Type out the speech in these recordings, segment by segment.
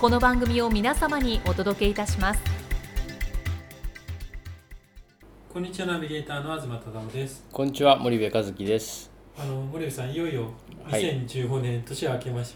この番組を皆様にお届けいたします。こんにちはナビゲーターの東忠夫です。こんにちは森部和樹です。あの森部さんいよいよはい。2015年、年は明けまし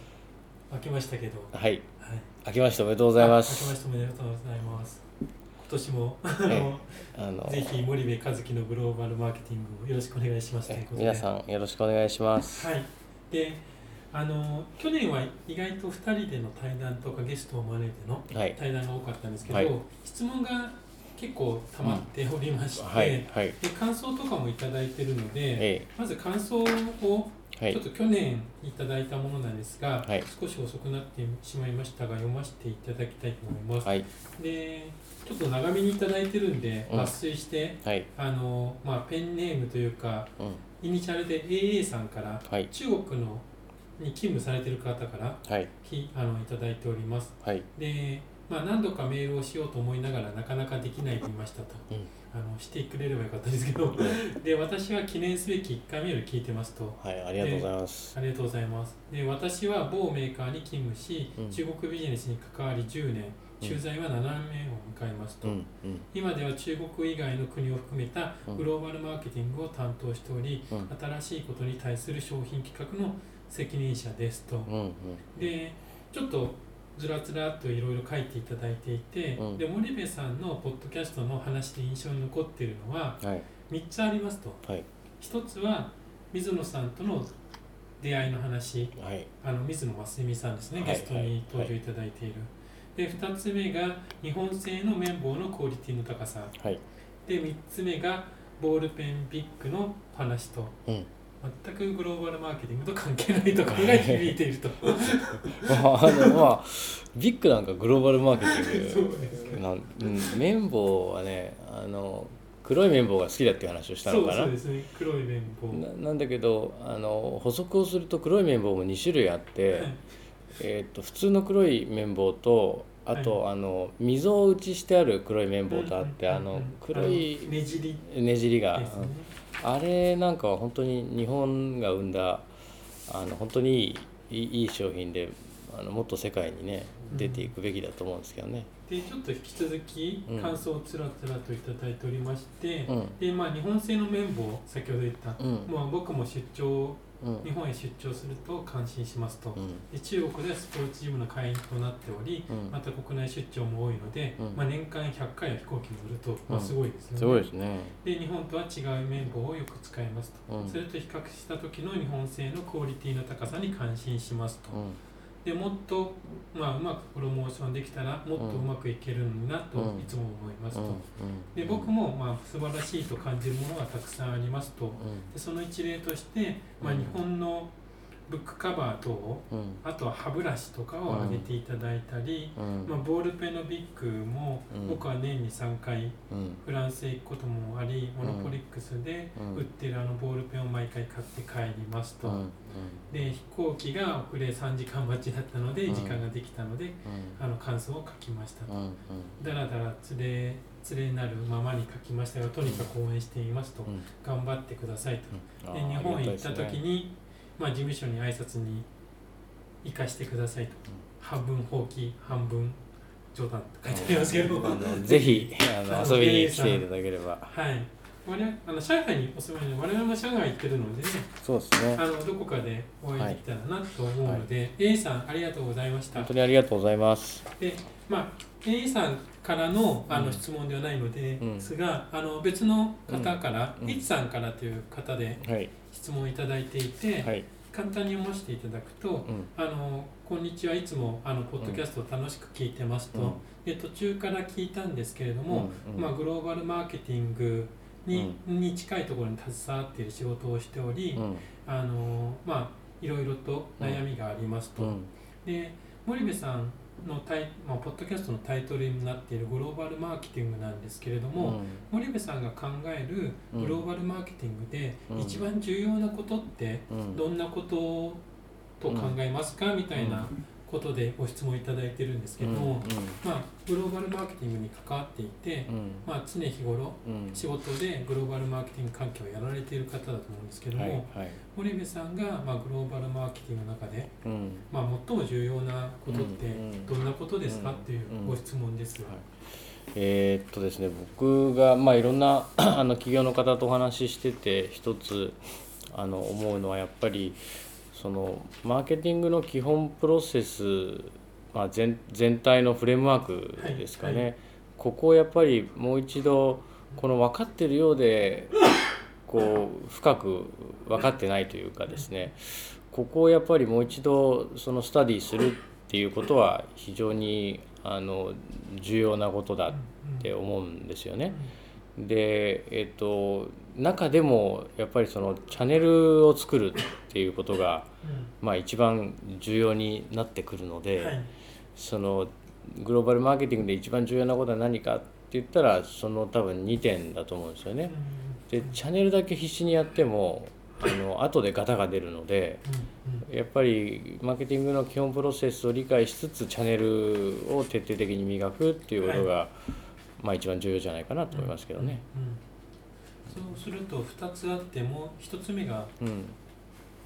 明けましたけど。はい。はい。明けましておめでとうございまあ明けましすておめでとうございます。今年もあえのあのぜひ森部和樹のグローバルマーケティングをよろしくお願いしますというえことで。皆さんよろしくお願いします。はい。であの去年は意外と2人での対談とかゲストを招いてのはい。対談が多かったんですけど、はい。質問が結構溜まっておりまして、はいはい。で感想とかもいただいてるので、えまず感想をはい。ちょっと去年いただいたものなんですが、はい。少し遅くなってしまいましたが読ませていただきたいと思います。はい。でちょっと長めにいただいてるんでうん。抜粋して、はい。あのまあ、ペンネームというかうん。イニシャルで AA さんからはい。中国のに勤務されてる方からはい。きあのいただいております。はい。で、まあ、何度かメールをしようと思いながらなかなかできないでいましたと、うん。あのしてくれればよかったですけど。で私は記念すべき1回目を聞いてますと。はいありがとうございます。ありがとうございます。で私は某メーカーに勤務し、うん。中国ビジネスに関わり10年、駐在は7年目を迎えますと、うんうん。今では中国以外の国を含めたうんグローバルマーケティングを担当しており、うん。新しいことに対する商品企画の責任者ですと。うんうん。でちょっとずらずらっといろいろ書いていただいていて、うん。で森部さんのポッドキャストの話で印象に残っているのははい。3つありますと。はい。1つは水野さんとの出会いの話。はい。あの水野真澄さんですね、はい。ゲストに登場いただいている、で2つ目が日本製の綿棒のクオリティの高さ。はい。で3つ目がボールペンビッグの話と。うん全くグローバルマーケティングと関係ないところが響いていると。まああのまあビッグなんかグローバルマーケティングなん、うん、綿棒はねあの黒い綿棒が好きだっていう話をしたのかな？そうですね。黒い綿棒。ななんだけどあの補足をすると黒い綿棒も2種類あって、はい。えー、と普通の黒い綿棒とあと、あの溝打ちしてある黒い綿棒とあって、あの黒いねじり。ねじりが、ね。あれなんかは本当に日本が生んだあの本当にいいいいいい商品であのもっと世界にねうん。出ていくべきだと思うんですけどね。でちょっと引き続きうん。感想をつらつらといただいておりまして、うん。でまあ日本製の綿棒先ほど言った、うん。まあ、僕も出張うん日本へ出張すると感心しますと、うん。で中国ではスポーツジムの会員となっており、うん。また国内出張も多いので、うん。まあ、年間100回は飛行機に乗ると、まあ、うんすごいですよね。すごいですね。で日本とは違う綿棒をよく使いますと、うん。それと比較した時の日本製のクオリティの高さに感心しますと、うんでもっと、まあ、うまくプロモーションできたらもっとうまくいけるんだとうん。いつも思いますと、で僕もまあ素晴らしいと感じるものがたくさんありますと。うでその一例として、まあ、うん。日本のブックカバー等んうん。あとは歯ブラシとかを挙げていただいたり、うん。まあ、ボールペンのビッグもうん。僕は年に3回うん。フランスへ行くこともあり、モノポリックスでうん。売ってるあのボールペンを毎回買って帰りますと、うん。で飛行機が遅れ3時間待ちだったのでうん。時間ができたので、あの感想を書きましたと、だらだら連れ連れになるままに書きましたがとにかく応援していますと、うん。頑張ってくださいと。うん。で日本へ行った時に、まあ、事務所に挨拶に行かしてくださいと、半分放棄半分冗談と書いてありますけど、ぜひああのの遊びに来ていただければ。はい。我々あの上海にお住まいの我々も上海行ってるのでねそうですね。あのどこかでお会いできたらなと思うので、A さんありがとうございました。本当にありがとうございます。でまあ A さんからのあうん。の質問ではないのでうん。すが、あの別の方から、うん。いちさんからという方ではい。質問いただいていて、はい。簡単に読ませていただくとうん「あのこんにちはいつもあのポッドキャストを楽しく聞いてますと」うん。で途中から聞いたんですけれども、まあ、グローバルマーケティングに,、に近いところに携わっている仕事をしており、うん。あのまあいろいろと悩みがありますと。うん。で森部さんのタイ、まあ、ポッドキャストのタイトルになっているグローバルマーケティングなんですけれども、森部さんが考えるグローバルマーケティングでうん。一番重要なことってうん。どんなことと考えますか？みたいなことでご質問いただいてるんですけども、まあ、グローバルマーケティングに関わっていて、うん。まあ、常日頃うん。仕事でグローバルマーケティング環境をやられている方だと思うんですけども、はいはい。森部さんが、まあ、グローバルマーケティングの中で、うん。まあ、最も重要なことってうんどんなことですかうん。っていうご質問です。はい。えーっとですね僕がまあいろんな あの企業の方とお話ししてて一つあの思うのはやっぱりそのマーケティングの基本プロセス、まあ、全全体のフレームワークですかね、はいはここをやっぱりもう一度この分かってるようでこう深く分かってないというかですね。ここをやっぱりもう一度そのスタディするっていうことは非常にあの重要なことだって思うんですよね。で、えっと中でもやっぱりそのチャンネルを作るっていうことが、まあ、一番重要になってくるので、はいそのグローバルマーケティングで一番重要なことは何かって言ったらその多分2点だと思うんですよね。でチャンネルだけ必死にやってもあの後でガタが出るのでやっぱりマーケティングの基本プロセスを理解しつつチャンネルを徹底的に磨くっていうことが、まあ一番重要じゃないかなと思いますけどね。うん。うん。そうすると2つあっても1つ目がうん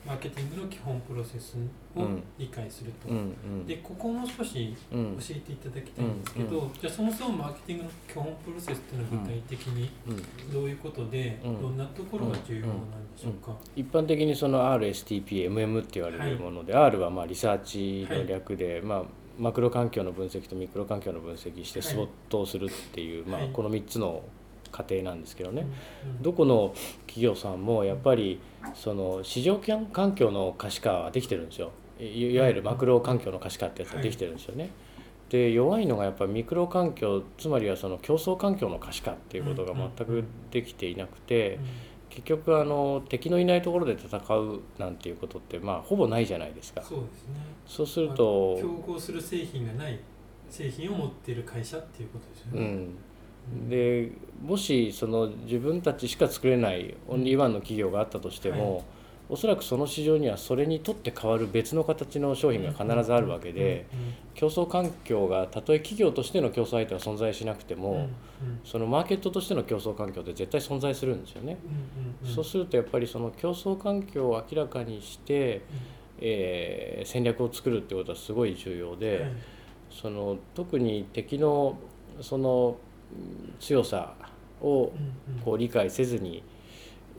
マーケティングの基本プロセスをうん。理解すると、うんうん。でここも少しうん。教えていただきたいんですけど、うんじゃあそもそもマーケティングの基本プロセスっていうのは具体的にうん。どういうことで、うん。どんなところが重要なんでしょうか、一般的にその RSTPMM って言われるもので、R はまあリサーチの略で、まあ、マクロ環境の分析とミクロ環境の分析してはい。スウォットをするっていう、まあはい、この3つの過程なんですけどね、うんどこの企業さんもやっぱりその市場環境の可視化はできてるんですよ。いいわゆるマクロ環境の可視化ってやつができてるんですよね。で弱いのがやっぱりミクロ環境つまりはその競争環境の可視化っていうことが全くできていなくて結局あの敵のいないところで戦うなんていうことってまあほぼないじゃないですか。そうですね。そうすると、競合する製品がない製品を持っている会社っていうことですよね、うん、でもしその自分たちしか作れないオンリーワンの企業があったとしても、はい。おそらくその市場にはそれにとって変わる別の形の商品が必ずあるわけで、競争環境がたとえ企業としての競争相手は存在しなくても、そのマーケットとしての競争環境って絶対存在するんですよね。そうするとやっぱりその競争環境を明らかにして、えー戦略を作るってことはすごい重要で、はい。その特に敵のそのうん強さをこう理解せずに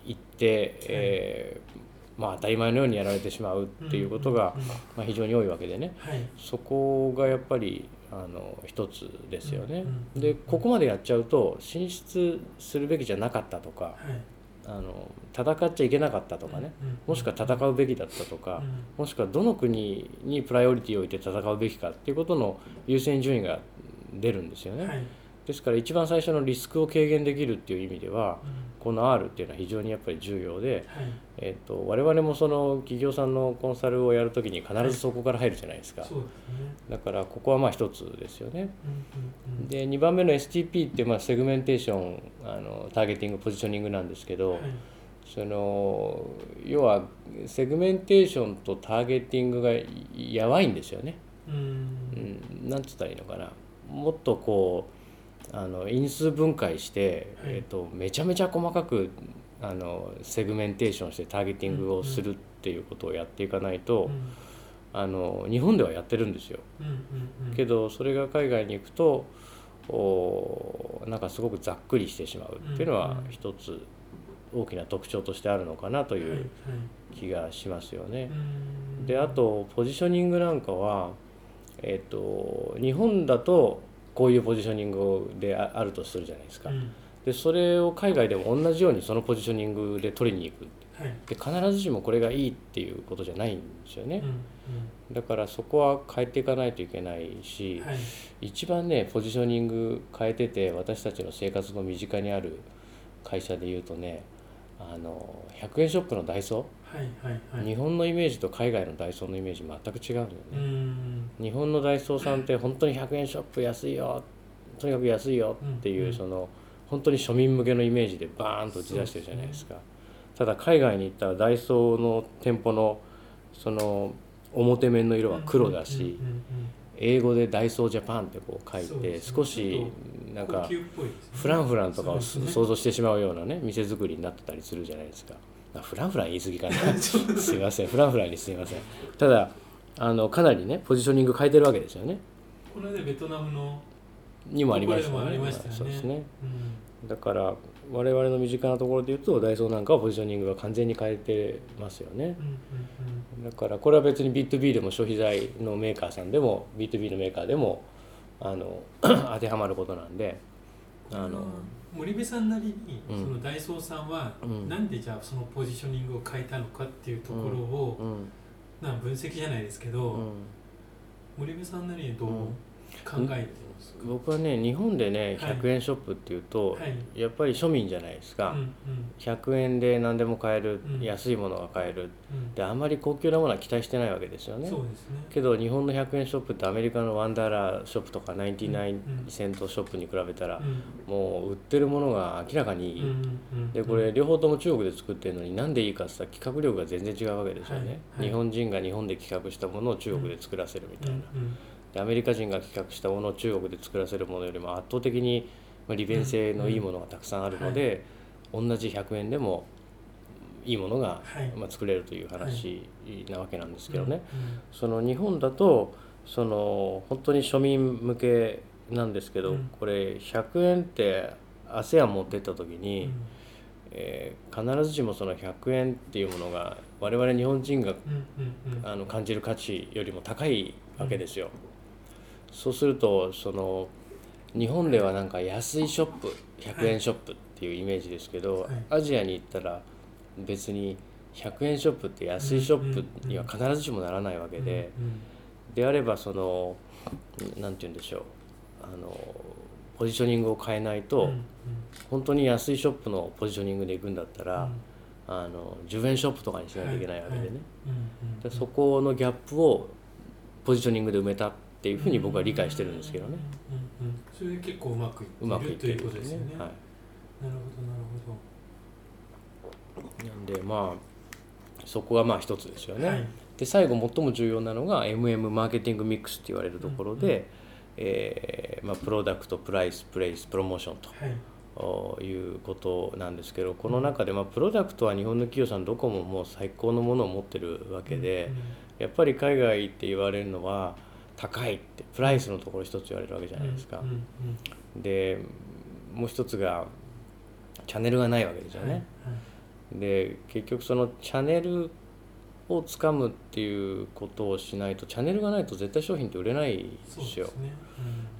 いって、えーまあ、当たり前のようにやられてしまうっていうことが、まあ、非常に多いわけでね。はい。そこがやっぱりあの一つですよね。でここまでやっちゃうと進出するべきじゃなかったとかはい。あの戦っちゃいけなかったとかね。もしくは戦うべきだったとかうん。もしくはどの国にプライオリティを置いて戦うべきかっていうことの優先順位が出るんですよね。はいですから一番最初のリスクを軽減できるっていう意味ではうん。この R っていうのは非常にやっぱり重要で、はい。えっと我々もその企業さんのコンサルをやるときに必ずそこから入るじゃないですか、そうですね。だからここはまあ一つですよね。うんうんうん。で2番目の STP ってまあセグメンテーションあのターゲティングポジショニングなんですけど、はい。その要はセグメンテーションとターゲティングがやばいんですよね。うん。うん、なんつったらいいのかな。もっとこうあの因数分解して、はい。えー、とめちゃめちゃ細かくあのセグメンテーションしてターゲティングをするっていうことをやっていかないと、うん。あの日本ではやってるんですよ。うんうんうん。けどそれが海外に行くとおなんかすごくざっくりしてしまうっていうのは一つ大きな特徴としてあるのかなという気がしますよね。であとポジショニングなんかは、えっと、日本だとこういうポジショニングであるとするじゃないですか。でそれを海外でも同じようにそのポジショニングで取りに行く、で必ずしもこれがいいっていうことじゃないんですよね。だからそこは変えていかないといけないし、はい、一番ねポジショニング変えてて私たちの生活の身近にある会社でいうとねあの100円ショップのダイソー、はいはいはい、日本のイメージと海外のダイソーのイメージ全く違うんだよね。日本のダイソーさんって本当に100円ショップ安いよ。とにかく安いよ。っていう、うん、その本当に庶民向けのイメージでバーンと打ち出してるじゃないですか、ね、ただ海外に行ったらダイソーの店舗のその表面の色は黒だし英語で「ダイソージャパン」ってこう書いて少しなんかフランフランとかを想像してしまうようなね店作りになってたりするじゃないですかフランフラン言い過ぎかな。す。いません。フランフランにすいません。ただあのかなりねポジショニング変えてるわけですよね。これでベトナムのにもありましたね、ね、そうですね、うん、だから我々の身近なところでいうとダイソーなんかはポジショニングが完全に変えてますよね、だからこれは別に B2B でも消費財のメーカーさんでも B2B のメーカーでもあの 当てはまることなんであの森部さんなりに、そのダイソーさんは、うなんでじゃあそのポジショニングを変えたのかっていうところを、な分析じゃないですけど、森部さんなりにどう？考えて僕はね日本でね100円ショップっていうと、はい、やっぱり庶民じゃないですか、うんうん、100円で何でも買える、うん、安いものが買える、うん、であんまり高級なものは期待してないわけですよね、ね、けど日本の100円ショップってアメリカのワンダーラーショップとか99セントショップに比べたら、もう売ってるものが明らかにいい、でこれ両方とも中国で作ってるのになんでいいかって言ったら企画力が全然違うわけですよね、はい。はい、日本人が日本で企画したものを中国で作らせるみたいな。アメリカ人が企画したものを中国で作らせるものよりも圧倒的に利便性のいいものがたくさんあるので、同じ100円でもいいものが、まあ、作れるという話なわけなんですけどね、その日本だとその本当に庶民向けなんですけど、これ100円って ASEAN 持ってった時に、えー、必ずしもその100円っていうものが我々日本人が、あの感じる価値よりも高いわけですよ。そうするとその日本ではなんか安いショップ100円ショップっていうイメージですけど、はい、アジアに行ったら別に100円ショップって安いショップには必ずしもならないわけで、であればその何て言うんでしょうあのポジショニングを変えないと、本当に安いショップのポジショニングで行くんだったら、あの10円ショップとかにしないといけないわけでね、でそこのギャップをポジショニングで埋めたっていうふうに僕は理解してるんですけどね。うんうん、それで結構うまくいってるということですよね。はい、なるほどなるほど。なんでまあそこがまあ一つですよね。はい、で最後最も重要なのが MM マーケティングミックスって言われるところで、うんうん、えー、まあ、プロダクトプライスプレイスプロモーションと。はいいうことなんですけどこの中で、まあ、プロダクトは日本の企業さんどこももう最高のものを持ってるわけで、やっぱり海外って言われるのは高いってプライスのところ一つ言われるわけじゃないですか。でもう一つがチャンネルがないわけですよね。はいはい、で結局そのチャンネルをつかむっていうことをしないとチャンネルがないと絶対商品って売れないですよ。すね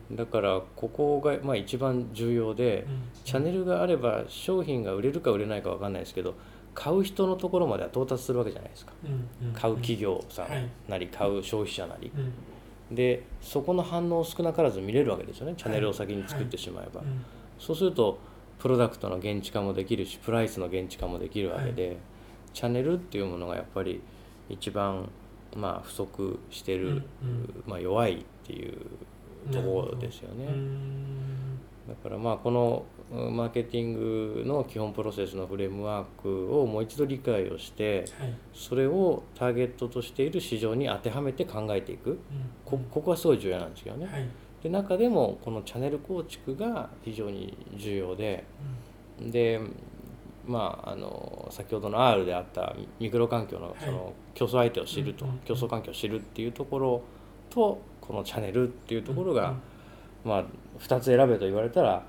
うん、だからここがまあ一番重要で、うん、チャンネルがあれば商品が売れるか売れないか分かんないですけど買う人のところまでは到達するわけじゃないですか。うん、買う企業さんなり、買う消費者なり。でそこの反応を少なからず見れるわけですよね。チャンネルを先に作ってしまえば、はい。はい、そうするとプロダクトの現地化もできるしプライスの現地化もできるわけで、はい、チャンネルっていうものがやっぱり一番まあ不足してる、うんうん、まあ、弱いっていうところですよね。だからまあこのマーケティングの基本プロセスのフレームワークをもう一度理解をして、はい、それをターゲットとしている市場に当てはめて考えていく、うん、こここはすごい重要なんですよね。はい、で中でもこのチャンネル構築が非常に重要で、うん、でまあ、あの先ほどの R であったミクロ環境のその競争相手を知ると、競争環境を知るっていうところとこのチャンネルっていうところが、まあ2つ選べと言われたら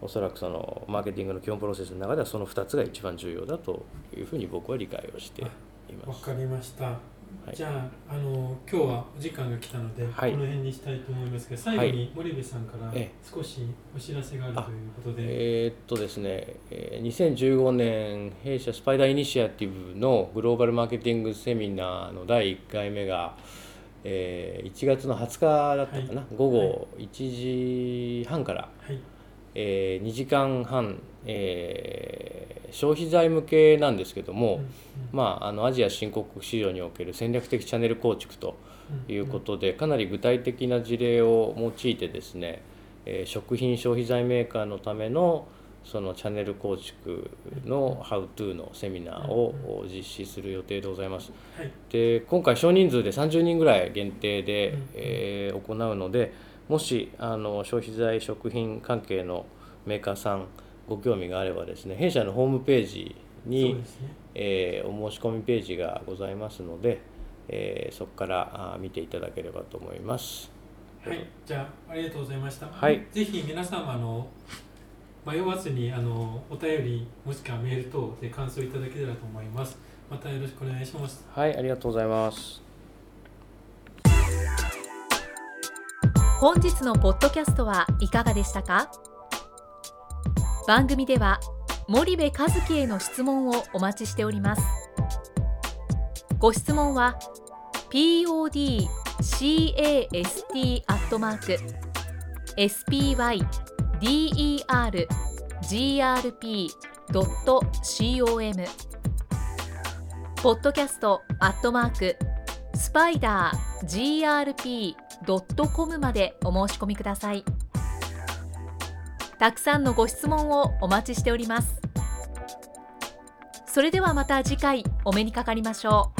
おそらくそのマーケティングの基本プロセスの中ではその2つが一番重要だというふうに僕は理解をしています。わかりました。はい、じゃああの今日はお時間が来たので、はい、この辺にしたいと思いますけど最後に森部さんから少しお知らせがあるということで、えー、っとですね2015年弊社スパイダーイニシアティブのグローバルマーケティングセミナーの第1回目が、えー、1月の20日だったかな、はい、午後1時半から、はい。えー、2時間半、えー、消費財向けなんですけども、うんうん、まあ、あのアジア新興国市場における戦略的チャンネル構築ということで、かなり具体的な事例を用いてですね、えー、食品消費財メーカーのためのそのチャンネル構築のハウトゥーのセミナーを実施する予定でございます。はい、で今回少人数で30人ぐらい限定で、えー、行うのでもしあの消費財食品関係のメーカーさんご興味があればですね弊社のホームページに、ねえー、お申し込みページがございますので、えー、そこからあ見ていただければと思います。はい、じゃあありがとうございました。はい、ぜひ皆様の迷わずにあのお便りもしくはメール等で感想いただけたらと思います。またよろしくお願いします。はい、ありがとうございます。本日のポッドキャストはいかがでしたか？番組では森部和樹への質問をお待ちしておりますご質問は podcast アットマーク dergrp.com ポッドキャストアットマークスパイダー grp .com までお申し込みください。たくさんのご質問をお待ちしております。それではまた次回お目にかかりましょう。